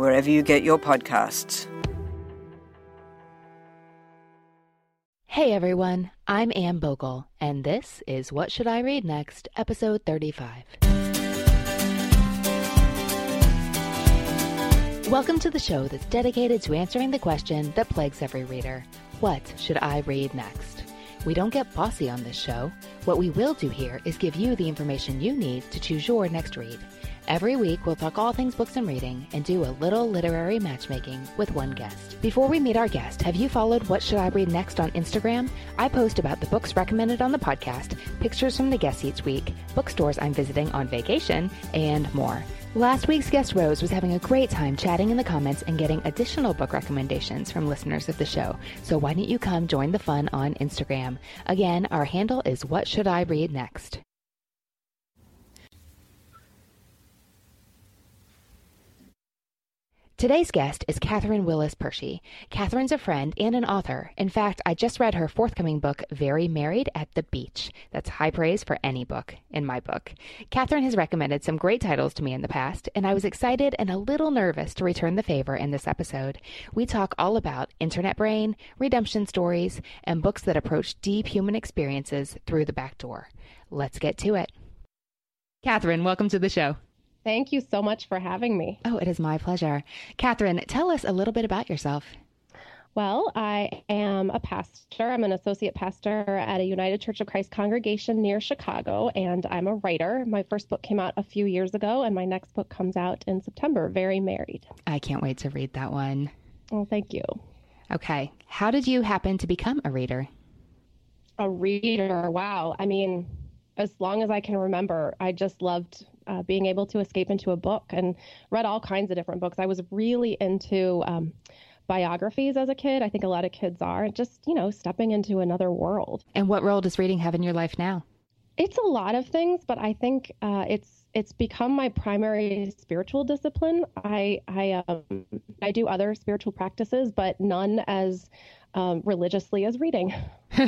wherever you get your podcasts. Hey everyone, I'm Anne Bogel, and this is What Should I Read Next, episode 35. Welcome to the show that's dedicated to answering the question that plagues every reader What should I read next? We don't get bossy on this show. What we will do here is give you the information you need to choose your next read. Every week, we'll talk all things books and reading and do a little literary matchmaking with one guest. Before we meet our guest, have you followed What Should I Read Next on Instagram? I post about the books recommended on the podcast, pictures from the guests each week, bookstores I'm visiting on vacation, and more. Last week's guest Rose was having a great time chatting in the comments and getting additional book recommendations from listeners of the show. So why don't you come join the fun on Instagram? Again, our handle is What Should I Read Next? Today's guest is Katherine Willis Pershey. Katherine's a friend and an author. In fact, I just read her forthcoming book, Very Married at the Beach. That's high praise for any book, in my book. Katherine has recommended some great titles to me in the past, and I was excited and a little nervous to return the favor in this episode. We talk all about internet brain, redemption stories, and books that approach deep human experiences through the back door. Let's get to it. Katherine, welcome to the show. Thank you so much for having me. Oh, it is my pleasure. Katherine, tell us a little bit about yourself. Well, I am a pastor. I'm an associate pastor at a United Church of Christ congregation near Chicago, and I'm a writer. My first book came out a few years ago, and my next book comes out in September, Very Married. I can't wait to read that one. Well, thank you. Okay. How did you happen to become a reader? A reader. Wow. I mean, as long as I can remember, I just loved uh, being able to escape into a book and read all kinds of different books. I was really into um, biographies as a kid. I think a lot of kids are, just, you know, stepping into another world. And what role does reading have in your life now? It's a lot of things, but I think uh, it's it's become my primary spiritual discipline. I I um, I do other spiritual practices, but none as um, religiously as reading.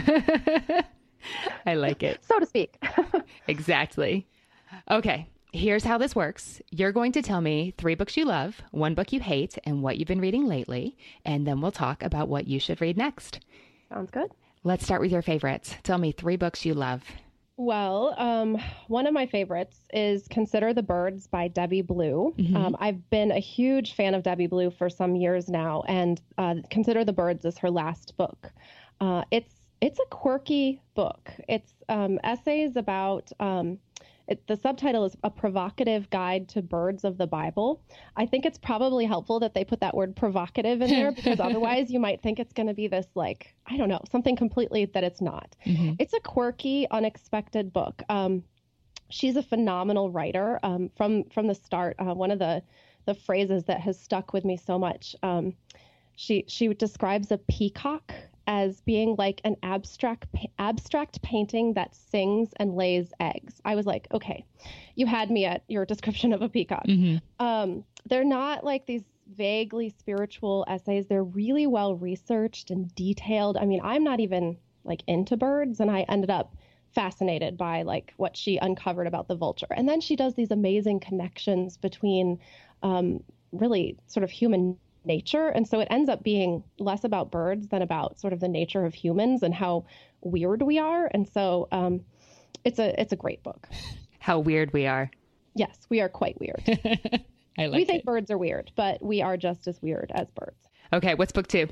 I like it. so to speak. exactly. Okay, here's how this works. You're going to tell me three books you love, one book you hate, and what you've been reading lately, and then we'll talk about what you should read next. Sounds good. Let's start with your favorites. Tell me three books you love. Well, um, one of my favorites is Consider the Birds by Debbie Blue. Mm-hmm. Um, I've been a huge fan of Debbie Blue for some years now, and uh, Consider the Birds is her last book. Uh, it's it's a quirky book. It's um, essays about um, it, the subtitle is A Provocative Guide to Birds of the Bible. I think it's probably helpful that they put that word provocative in there because otherwise you might think it's going to be this, like, I don't know, something completely that it's not. Mm-hmm. It's a quirky, unexpected book. Um, she's a phenomenal writer um, from from the start. Uh, one of the the phrases that has stuck with me so much. Um, she she describes a peacock as being like an abstract abstract painting that sings and lays eggs. I was like, okay, you had me at your description of a peacock. Mm-hmm. Um, they're not like these vaguely spiritual essays. They're really well researched and detailed. I mean, I'm not even like into birds, and I ended up fascinated by like what she uncovered about the vulture. And then she does these amazing connections between um, really sort of human nature. And so it ends up being less about birds than about sort of the nature of humans and how weird we are. And so um, it's a it's a great book. How weird we are. Yes, we are quite weird. I like we think it. birds are weird, but we are just as weird as birds. Okay, what's book two?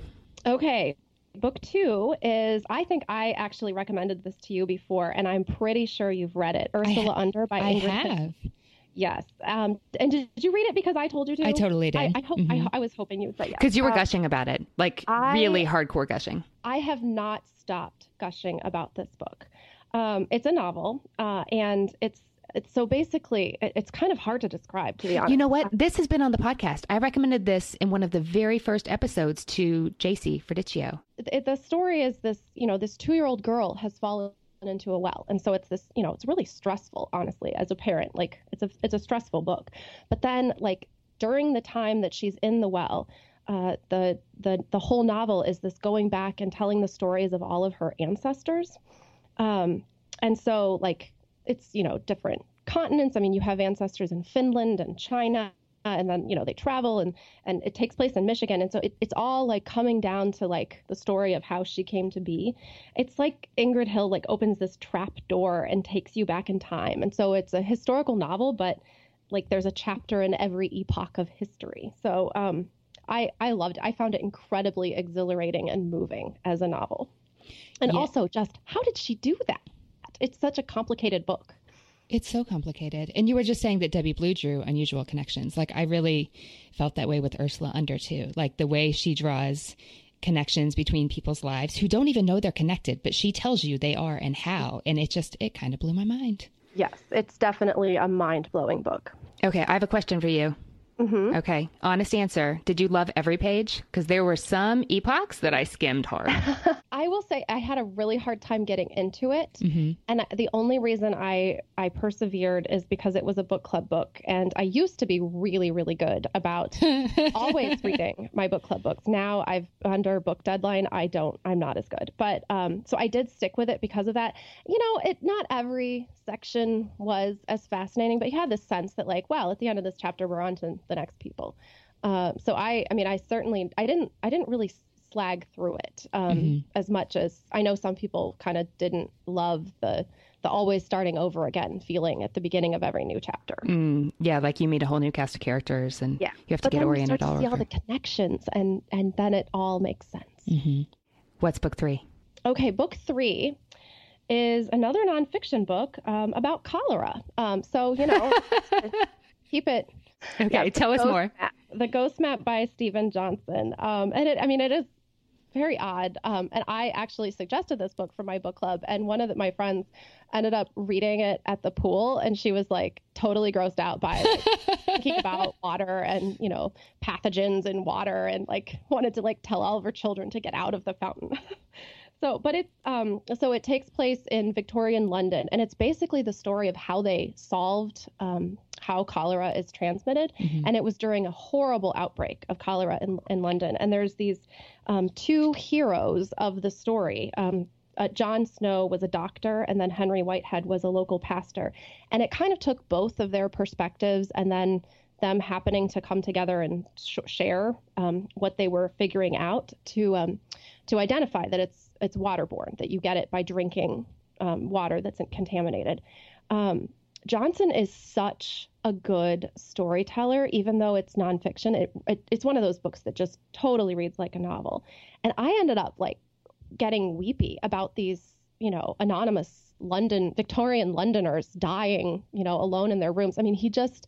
Okay. Book two is, I think I actually recommended this to you before, and I'm pretty sure you've read it. Ursula ha- Under by I Ingrid. Have. Yes. Um, and did, did you read it because I told you to? I totally did. I, I hope. Mhm. I, I was hoping you would say yes. Because you were Uh, gushing about it, like I- really hardcore gushing. I have not stopped gushing about this book. Um, it's a novel, uh, and it's it's so basically it- it's kind of hard to describe to be honest. You know what? This has been on the podcast. I recommended this in one of the very first episodes to JC Ferdicchio. the story is this you know this two year old girl has fallen into a well. And so it's this you know it's really stressful honestly as a parent. Like it's a it's a stressful book. But then like during the time that she's in the well uh, the the the whole novel is this going back and telling the stories of all of her ancestors. Um, and so like it's you know different continents. I mean you have ancestors in finland and china and then you know they travel and and it takes place in michigan. And so it, it's all like coming down to like the story of how she came to be. It's like ingrid hill like opens this trap door and takes you back in time. And so it's a historical novel but like there's a chapter in every epoch of history. So um i i loved it. I found it incredibly exhilarating and moving as a novel. And Yeah. also just how did she do that? It's such a complicated book It's so complicated. And you were just saying that Debbie Blue drew unusual connections. Like I really felt that way with Ursula Under too. Like the way she draws connections between people's lives who don't even know they're connected, but she tells you they are and how. And it just it kind of blew my mind. yes it's definitely a mind-blowing book Okay, I have a question for you. Mm-hmm. Okay, honest answer. Did you love every page? Because there were some epochs that I skimmed hard. I will say I had a really hard time getting into it, hmm and the only reason I I persevered is because it was a book club book, and I used to be really really good about always reading my book club books. Now I've under book deadline, I don't I'm not as good, but um so I did stick with it because of that. You know, it not every section was as fascinating, but you had this sense that like, well, at the end of this chapter, we're on to the next people. Uh, so I I mean I certainly I didn't I didn't really slag through it um, as much as I know some people kind of didn't love the the always starting over again feeling at the beginning of every new chapter. Mm, yeah, like you meet a whole new cast of characters and Yeah. you have to but get then oriented you start all to see over. all the connections and and then it all makes sense. hmm What's book three? Okay, book three is another nonfiction book um, about cholera. Um, so you know, keep it. Okay, Yeah, tell us more. Map- the Ghost Map by Steven Johnson. Um, and it, I mean, it is very odd. Um, and I actually suggested this book for my book club, and one of the, my friends ended up reading it at the pool, and she was like totally grossed out by like, thinking about water and you know pathogens in water, and like wanted to like tell all of her children to get out of the fountain. So, but it's um, so it takes place in Victorian London, and it's basically the story of how they solved um, how cholera is transmitted, Mhm. and it was during a horrible outbreak of cholera in, in London. And there's these um, two heroes of the story. Um, uh, John Snow was a doctor, and then Henry Whitehead was a local pastor, and it kind of took both of their perspectives, and then them happening to come together and sh- share um, what they were figuring out to um, to identify that it's it's waterborne, that you get it by drinking um, water that's contaminated. Um, Johnson is such a good storyteller, even though it's nonfiction. It, it it's one of those books that just totally reads like a novel, and I ended up like getting weepy about these, you know, anonymous London Victorian Londoners dying, you know, alone in their rooms. I mean, he just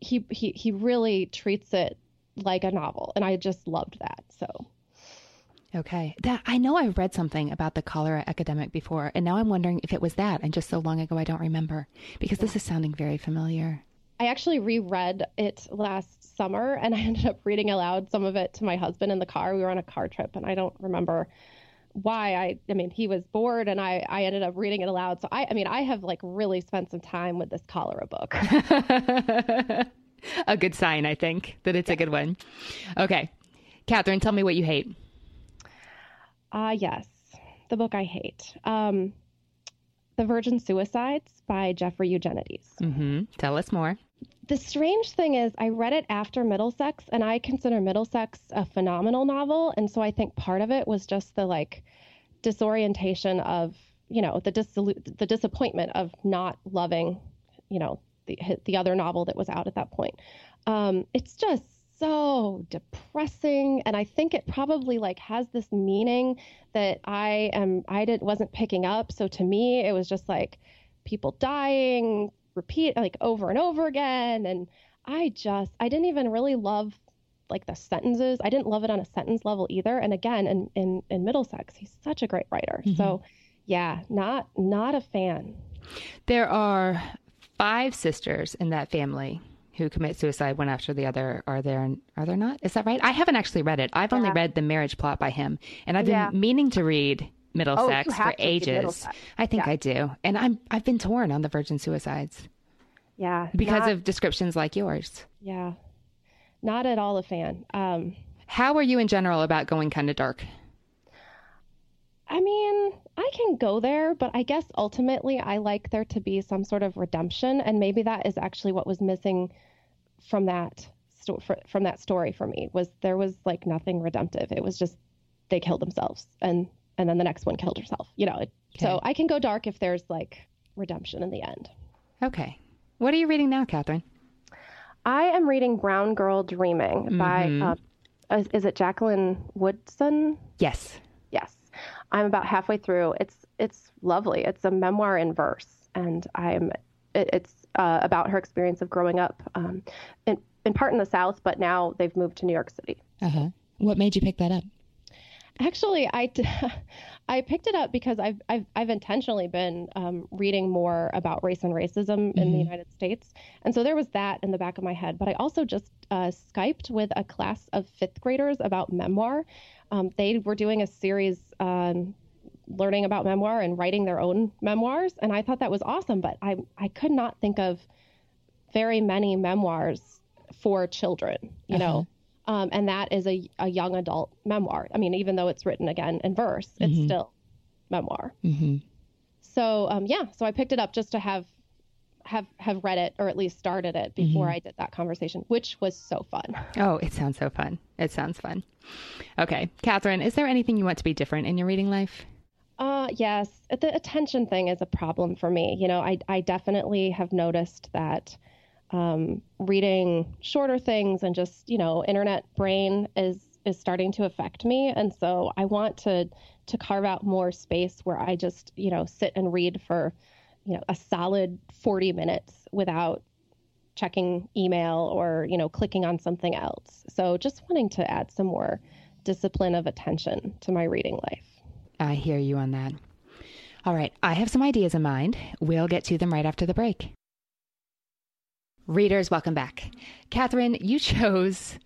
he he he really treats it like a novel, and I just loved that. So. Okay. That I know I've read something about the cholera epidemic before, and now I'm wondering if it was that. And just so long ago, I don't remember because this is sounding very familiar. I actually reread it last summer and I ended up reading aloud some of it to my husband in the car. We were on a car trip and I don't remember why I I mean he was bored and I I ended up reading it aloud. So I I mean I have like really spent some time with this cholera book. a good sign, I think, that it's a good one. Okay. Katherine, tell me what you hate. Ah yes, the book I hate. Um The Virgin Suicides by Jeffrey Eugenides. hmm Tell us more. The strange thing is, I read it after Middlesex, and I consider Middlesex a phenomenal novel. And so I think part of it was just the like disorientation of, you know, the dissolu- the disappointment of not loving, you know, the the other novel that was out at that point. Um, it's just so depressing and i think it probably like has this meaning that i am i didn't wasn't picking up so to me it was just like people dying repeat like over and over again and i just i didn't even really love like the sentences. I didn't love it on a sentence level either and again in in, in middlesex he's such a great writer. Mm-hmm. so yeah not not a fan. There are five sisters in that family who commit suicide one after the other. Are there are there not? Is that right? I haven't actually read it. I've yeah. only read the marriage plot by him and i've yeah. been meaning to read middlesex oh, for ages. I think yeah. i do. And i'm i've been torn on the virgin suicides. Yeah because not, of descriptions like yours. Yeah. Not at all a fan. Um how are you in general about going kind of dark? I mean, I can go there, but I guess ultimately I like there to be some sort of redemption, and maybe that is actually what was missing from that sto- from that story for me was there was like nothing redemptive. It was just they killed themselves, and and then the next one killed herself. You know, okay. so I can go dark if there's like redemption in the end. Okay, what are you reading now, Katherine? I am reading Brown Girl Dreaming mm-hmm. by. Uh, is it Jacqueline Woodson? Yes. Yes. I'm about halfway through. It's it's lovely. It's a memoir in verse, and I'm it, it's uh, about her experience of growing up um, in in part in the South, but now they've moved to New York City. Uh huh. What made you pick that up? Actually, I, I picked it up because I've I've, I've intentionally been um, reading more about race and racism mm-hmm. in the mm-hmm. United States, and so there was that in the back of my head. But I also just uh, skyped with a class of fifth graders about memoir, um, they were doing a series on learning about memoir and writing their own memoirs, and I thought that was awesome. But I I could not think of very many memoirs for children, you uh-huh. know. Um, and that is a, a young adult memoir. I mean, even though it's written again in verse, it's mm-hmm. still memoir. Mm-hmm. So um, yeah, so I picked it up just to have have have read it or at least started it before mm-hmm. I did that conversation, which was so fun. Oh, it sounds so fun. It sounds fun. Okay, Katherine, is there anything you want to be different in your reading life? Uh, yes, the attention thing is a problem for me. You know, I I definitely have noticed that um, reading shorter things and just you know internet brain is is starting to affect me, and so I want to to carve out more space where I just you know sit and read for you know a solid 40 minutes without checking email or you know clicking on something else. So just wanting to add some more discipline of attention to my reading life. I hear you on that. All right. I have some ideas in mind. We'll get to them right after the break readers welcome back Katherine you chose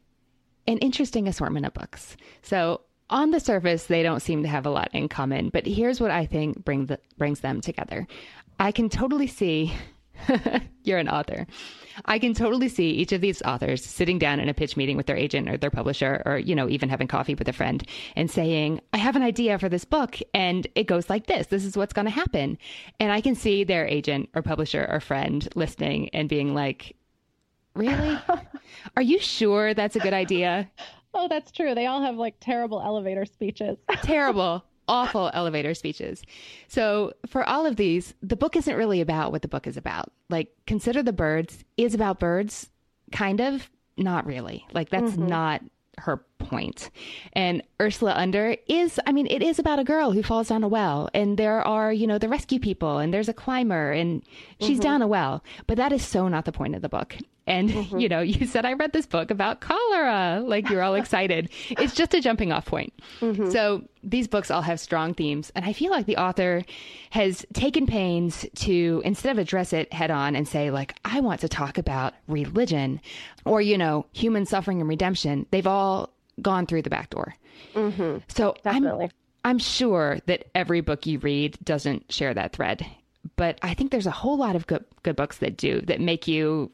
an interesting assortment of books so on the surface, they don't seem to have a lot in common, but here's what I think bring the, brings them together. I can totally see you're an author. I can totally see each of these authors sitting down in a pitch meeting with their agent or their publisher, or, you know, even having coffee with a friend and saying, I have an idea for this book and it goes like this. This is what's going to happen. And I can see their agent or publisher or friend listening and being like, Really? Are you sure that's a good idea? Oh, that's true. They all have like terrible elevator speeches. terrible awful elevator speeches. So, for all of these, the book isn't really about what the book is about. Like, Consider the Birds is about birds, kind of, not really. Like, that's mm-hmm. not her point. And Ursula Under is, I mean, it is about a girl who falls down a well, and there are, you know, the rescue people, and there's a climber, and she's mm-hmm. down a well. But that is so not the point of the book. And, mm-hmm. you know, you said, I read this book about cholera. Like you're all excited. it's just a jumping off point. Mm-hmm. So these books all have strong themes. And I feel like the author has taken pains to, instead of address it head on and say, like, I want to talk about religion or, you know, human suffering and redemption, they've all gone through the back door. Mm-hmm. So Definitely. I'm, I'm sure that every book you read doesn't share that thread. But I think there's a whole lot of good good books that do that make you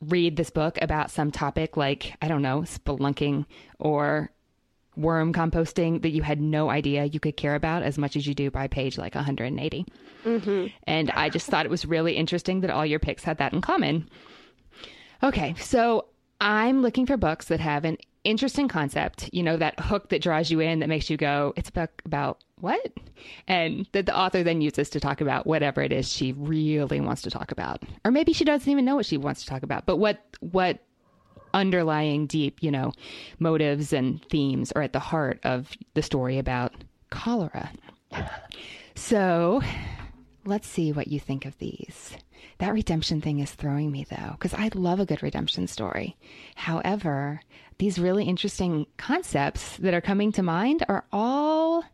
read this book about some topic like, I don't know, spelunking or worm composting that you had no idea you could care about as much as you do by page like 180. Mm-hmm. And I just thought it was really interesting that all your picks had that in common. Okay, so I'm looking for books that have an interesting concept, you know, that hook that draws you in that makes you go, it's about, about what? And that the author then uses to talk about whatever it is she really wants to talk about. Or maybe she doesn't even know what she wants to talk about, but what, what underlying deep, you know, motives and themes are at the heart of the story about cholera. So let's see what you think of these. That redemption thing is throwing me though, because I love a good redemption story. However, these really interesting concepts that are coming to mind are all,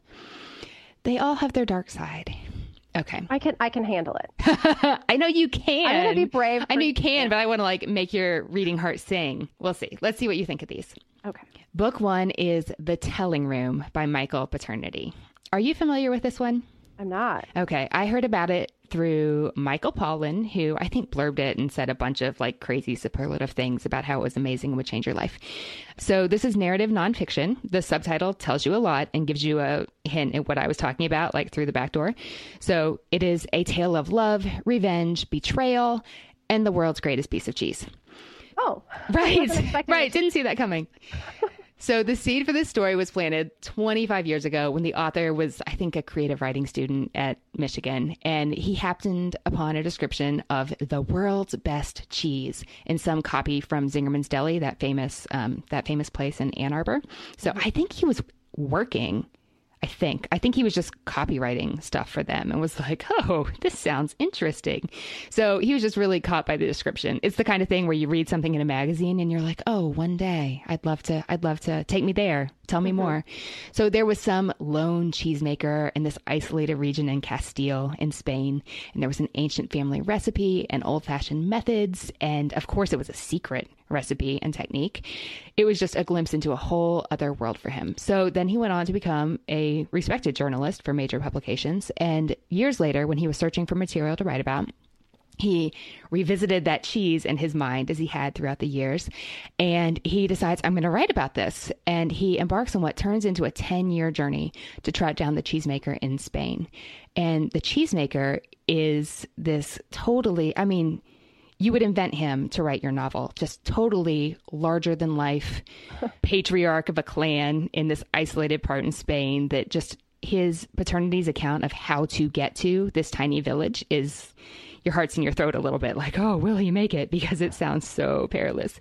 they all have their dark side. Okay. I can I can handle it. I know you can. I'm gonna be brave. I know you can, but I want to like make your reading heart sing. We'll see. Let's see what you think of these. Okay. Book one is The Telling Room by Michael Paterniti. Are you familiar with this one? I'm not. Okay. I heard about it through Michael Pollan, who I think blurbed it and said a bunch of like crazy superlative things about how it was amazing and would change your life. So this is narrative nonfiction. The subtitle tells you a lot and gives you a hint at what I was talking about, like through the back door. So it is a tale of love, revenge, betrayal, and the world's greatest piece of cheese. Oh, right, right. Didn't see that coming. So the seed for this story was planted 25 years ago when the author was, I think, a creative writing student at Michigan, and he happened upon a description of the world's best cheese in some copy from Zingerman's Deli, that famous um, that famous place in Ann Arbor. So I think he was working I think. I think he was just copywriting stuff for them and was like, oh, this sounds interesting. So he was just really caught by the description. It's the kind of thing where you read something in a magazine and you're like, oh, one day I'd love to, I'd love to take me there. Tell me mm-hmm. more. So there was some lone cheesemaker in this isolated region in Castile in Spain. And there was an ancient family recipe and old fashioned methods. And of course, it was a secret recipe and technique. It was just a glimpse into a whole other world for him. So then he went on to become a respected journalist for major publications. And years later, when he was searching for material to write about, he revisited that cheese in his mind as he had throughout the years. And he decides, I'm going to write about this. And he embarks on what turns into a 10 year journey to track down the cheesemaker in Spain. And the cheesemaker is this totally, I mean, you would invent him to write your novel. Just totally larger than life patriarch of a clan in this isolated part in Spain that just his Paterniti's account of how to get to this tiny village is your heart's in your throat a little bit, like, oh, will he make it? Because it sounds so perilous.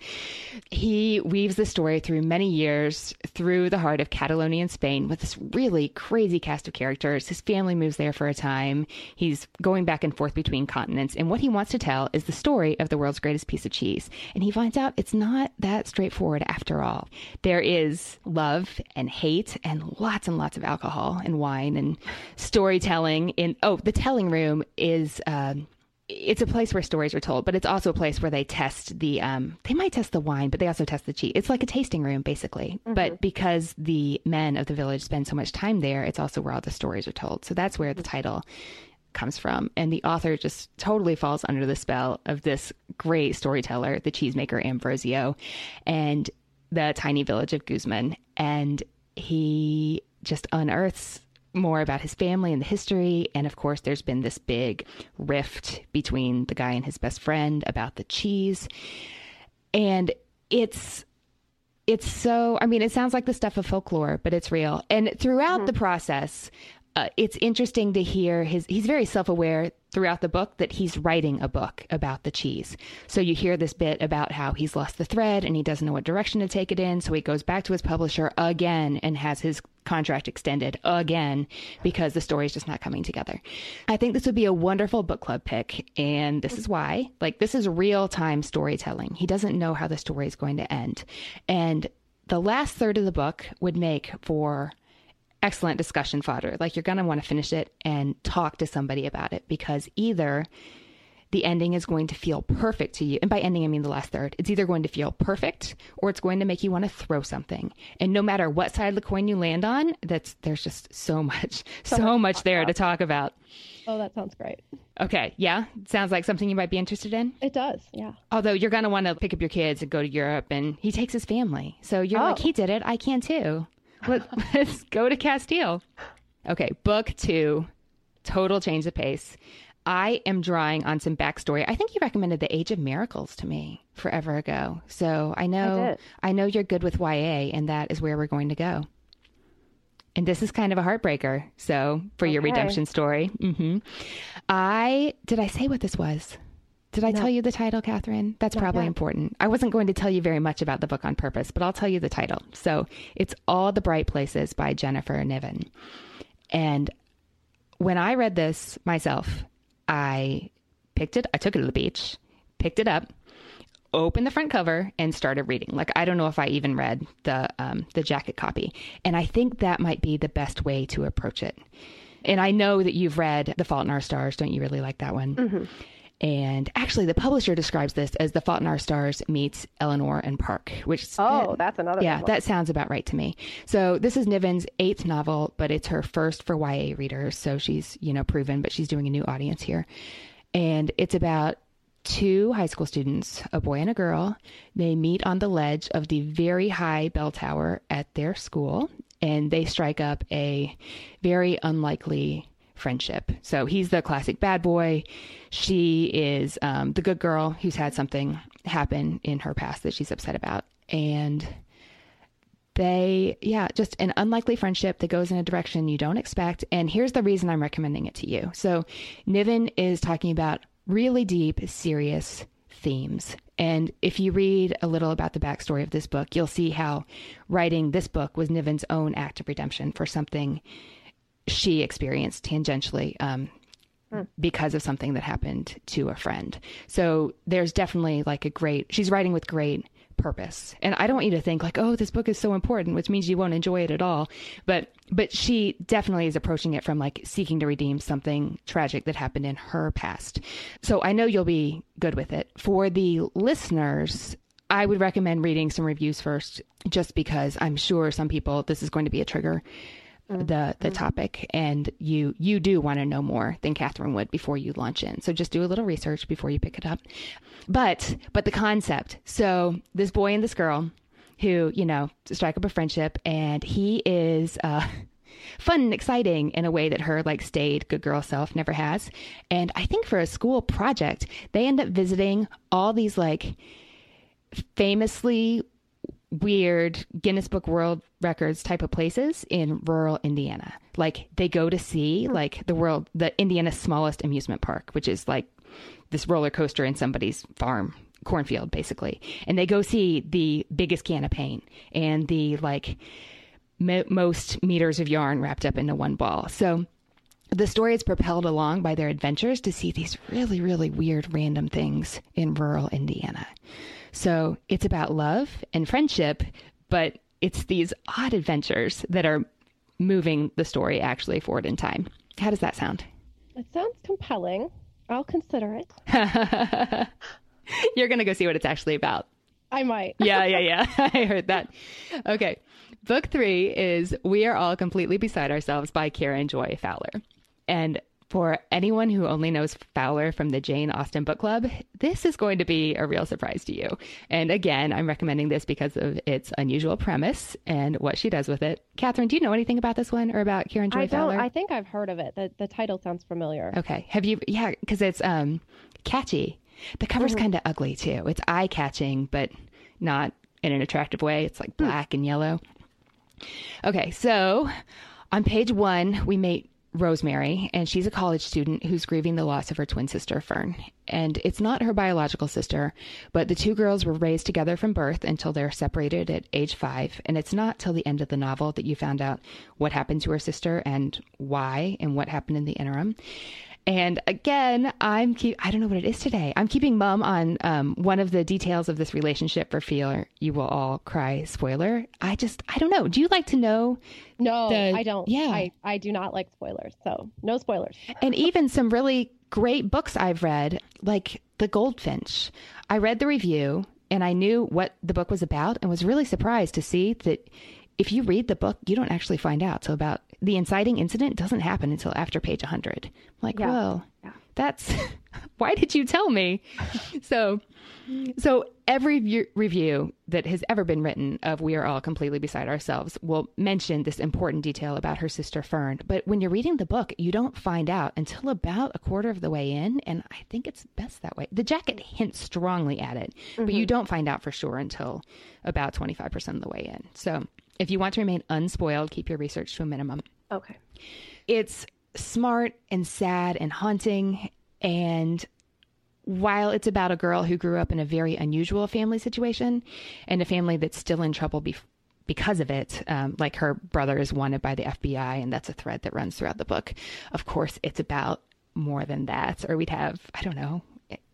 He weaves the story through many years through the heart of Catalonian Spain with this really crazy cast of characters. His family moves there for a time. He's going back and forth between continents. And what he wants to tell is the story of the world's greatest piece of cheese. And he finds out it's not that straightforward after all. There is love and hate and lots and lots of alcohol and wine and storytelling. In oh, the telling room is. Um, it's a place where stories are told, but it's also a place where they test the um they might test the wine, but they also test the cheese. It's like a tasting room basically. Mm-hmm. But because the men of the village spend so much time there, it's also where all the stories are told. So that's where the title comes from. And the author just totally falls under the spell of this great storyteller, the cheesemaker Ambrosio, and the tiny village of Guzman. And he just unearths more about his family and the history. And of course, there's been this big rift between the guy and his best friend about the cheese. And it's it's so i mean it sounds like the stuff of folklore but it's real and throughout mm-hmm. the process uh, it's interesting to hear his he's very self-aware throughout the book that he's writing a book about the cheese. So you hear this bit about how he's lost the thread and he doesn't know what direction to take it in. So he goes back to his publisher again and has his contract extended again because the story is just not coming together. I think this would be a wonderful book club pick. And this is why like, this is real time storytelling. He doesn't know how the story is going to end. And the last third of the book would make for excellent discussion fodder. Like you're going to want to finish it and talk to somebody about it because either the ending is going to feel perfect to you. And by ending, I mean the last third. It's either going to feel perfect or it's going to make you want to throw something. And no matter what side of the coin you land on, that's there's just so much, so, so much, much there about. to talk about. Oh, that sounds great. Okay. Yeah. Sounds like something you might be interested in. It does. Yeah. Although you're going to want to pick up your kids and go to Europe and he takes his family. So you're oh. like, he did it. I can too. Let, us go to Castile. Okay, book two, total change of pace. I am drawing on some backstory. I think you recommended The Age of Miracles to me forever ago. So I know I, I know you're good with YA and that is where we're going to go. And this is kind of a heartbreaker. So for your redemption story, hmm I did I say what this was? Did I No. tell you the title, Katherine? That's Not probably yet. important. I wasn't going to tell you very much about the book on purpose, but I'll tell you the title. So it's All the Bright Places by Jennifer Niven. And when I read this myself, I picked it, I took it to the beach, picked it up, opened the front cover, and started reading. Like I don't know if I even read the um, the jacket copy, and I think that might be the best way to approach it. And I know that you've read The Fault in Our Stars. Don't you really like that one? And actually, the publisher describes this as The Fault in Our Stars meets Eleanor and Park, which Oh, that's another yeah, one. that sounds about right to me. So this is Niven's eighth novel, but it's her first for YA readers. So she's, you know, proven, but she's doing a new audience here. And it's about two high school students, a boy and a girl. They meet on the ledge of the very high bell tower at their school and they strike up a very unlikely friendship. So he's the classic bad boy. She is um, the good girl who's had something happen in her past that she's upset about. And they, yeah, just an unlikely friendship that goes in a direction you don't expect. And here's the reason I'm recommending it to you. So, Niven is talking about really deep, serious themes. And if you read a little about the backstory of this book, you'll see how writing this book was Niven's own act of redemption for something she experienced tangentially um, because of something that happened to a friend. So there's definitely like a great, she's writing with great purpose. And I don't want you to think like, oh, this book is so important, which means you won't enjoy it at all. But, but she definitely is approaching it from like seeking to redeem something tragic that happened in her past. So I know you'll be good with it. For the listeners, I would recommend reading some reviews first, just because I'm sure some people, this is going to be a trigger the the topic and you you do want to know more than Katherine would before you launch in. So just do a little research before you pick it up. But but the concept. So this boy and this girl who, you know, strike up a friendship and he is uh fun and exciting in a way that her like staid good girl self never has. And I think for a school project, they end up visiting all these like famously weird Guinness Book World Records type of places in rural Indiana. Like they go to see like the world the Indiana's smallest amusement park, which is like this roller coaster in somebody's farm cornfield basically. And they go see the biggest can of paint and the like mo- most meters of yarn wrapped up into one ball. So the story is propelled along by their adventures to see these really, really weird random things in rural Indiana. So it's about love and friendship, but it's these odd adventures that are moving the story actually forward in time. How does that sound? It sounds compelling. I'll consider it. You're going to go see what it's actually about. I might. yeah, yeah, yeah. I heard that. Okay. Book three is We Are All Completely Beside Ourselves by Karen Joy Fowler. And for anyone who only knows Fowler from the Jane Austen Book Club, this is going to be a real surprise to you. And again, I'm recommending this because of its unusual premise and what she does with it. Katherine, do you know anything about this one or about Karen Joy I don't. Fowler? I think I've heard of it. The the title sounds familiar. Okay. Have you? Yeah, because it's um catchy. The cover's kind of ugly too. It's eye catching, but not in an attractive way. It's like black and yellow. Okay, so on page one, we meet Rosemary, and she's a college student who's grieving the loss of her twin sister, Fern. And it's not her biological sister, but the two girls were raised together from birth until they're separated at age five. And it's not till the end of the novel that you found out what happened to her sister and why and what happened in the interim. And again, I'm keep I don't know what it is today. I'm keeping mum on um, one of the details of this relationship for fear you will all cry. Spoiler. I just I don't know. Do you like to know? No, The- I don't. yeah. I, I do not like spoilers. So no spoilers. And even some really great books I've read, like The Goldfinch. I read the review and I knew what the book was about and was really surprised to see that if you read the book, you don't actually find out. So about the inciting incident doesn't happen until after page 100. I'm like, Yeah. well, Yeah. That's why did you tell me? So, so every review that has ever been written of We Are All Completely Beside Ourselves will mention this important detail about her sister Fern. But when you're reading the book, you don't find out until about a quarter of the way in. And I think it's best that way. The jacket hints strongly at it, mm-hmm. but you mm-hmm. don't find out for sure until about 25% of the way in. So if you want to remain unspoiled, keep your research to a minimum. Okay. It's smart and sad and haunting. And while it's about a girl who grew up in a very unusual family situation and a family that's still in trouble be- because of it, um, like her brother is wanted by the FBI, and that's a thread that runs throughout the book. Of course, it's about more than that, or we'd have, I don't know,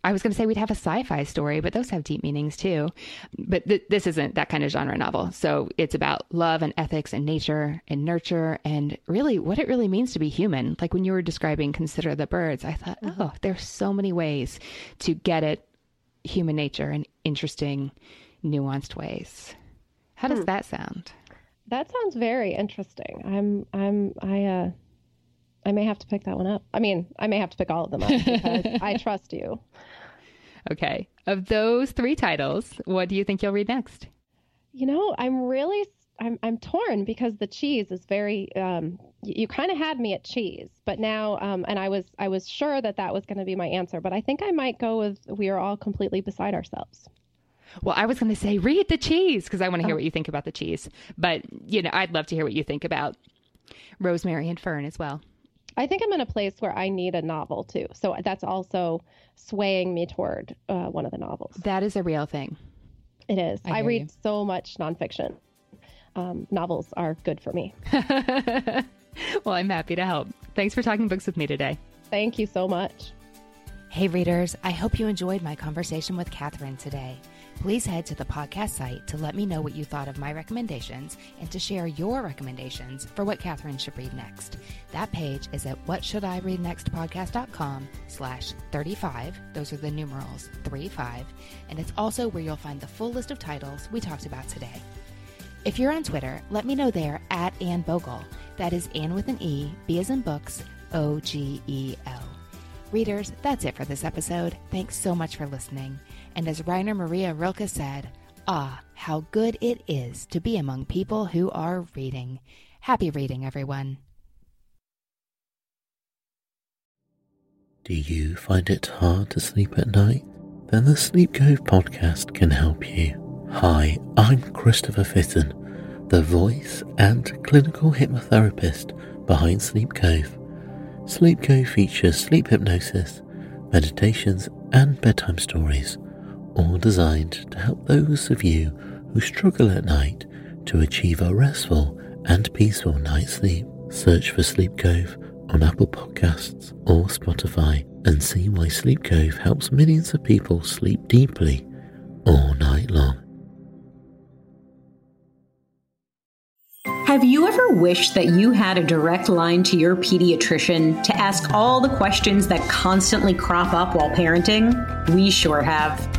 I was going to say we'd have a sci-fi story, but those have deep meanings too. But th- this isn't that kind of genre novel. So it's about love and ethics and nature and nurture and really what it really means to be human. Like when you were describing Consider the Birds, I thought, mm-hmm. oh, there's so many ways to get at human nature in interesting, nuanced ways. How does hmm. that sound? That sounds very interesting. I'm I'm I uh I may have to pick that one up. I mean, I may have to pick all of them up because I trust you. Okay. Of those three titles, what do you think you'll read next? You know, I'm really I'm I'm torn because the cheese is very um, you, you kind of had me at cheese, but now um, and I was I was sure that that was going to be my answer, but I think I might go with we are all completely beside ourselves. Well, I was going to say read the cheese because I want to hear oh. what you think about the cheese, but you know, I'd love to hear what you think about Rosemary and Fern as well. I think I'm in a place where I need a novel too. So that's also swaying me toward uh, one of the novels. That is a real thing. It is. I, I read you. so much nonfiction. Um, novels are good for me. well, I'm happy to help. Thanks for talking books with me today. Thank you so much. Hey, readers, I hope you enjoyed my conversation with Katherine today. Please head to the podcast site to let me know what you thought of my recommendations and to share your recommendations for what Katherine should read next. That page is at whatshouldireadnextpodcast.com slash 35. Those are the numerals 35. And it's also where you'll find the full list of titles we talked about today. If you're on Twitter, let me know there at Anne Bogel. That is Anne with an E, B as in books, O G E L. Readers, that's it for this episode. Thanks so much for listening. And as Rainer Maria Rilke said, ah, how good it is to be among people who are reading. Happy reading, everyone. Do you find it hard to sleep at night? Then the Sleep Cove podcast can help you. Hi, I'm Christopher Fitton, the voice and clinical hypnotherapist behind Sleep Cove. Sleep Cove features sleep hypnosis, meditations, and bedtime stories all designed to help those of you who struggle at night to achieve a restful and peaceful night's sleep. Search for Sleep Cove on Apple Podcasts or Spotify and see why Sleep Cove helps millions of people sleep deeply all night long. Have you ever wished that you had a direct line to your pediatrician to ask all the questions that constantly crop up while parenting? We sure have.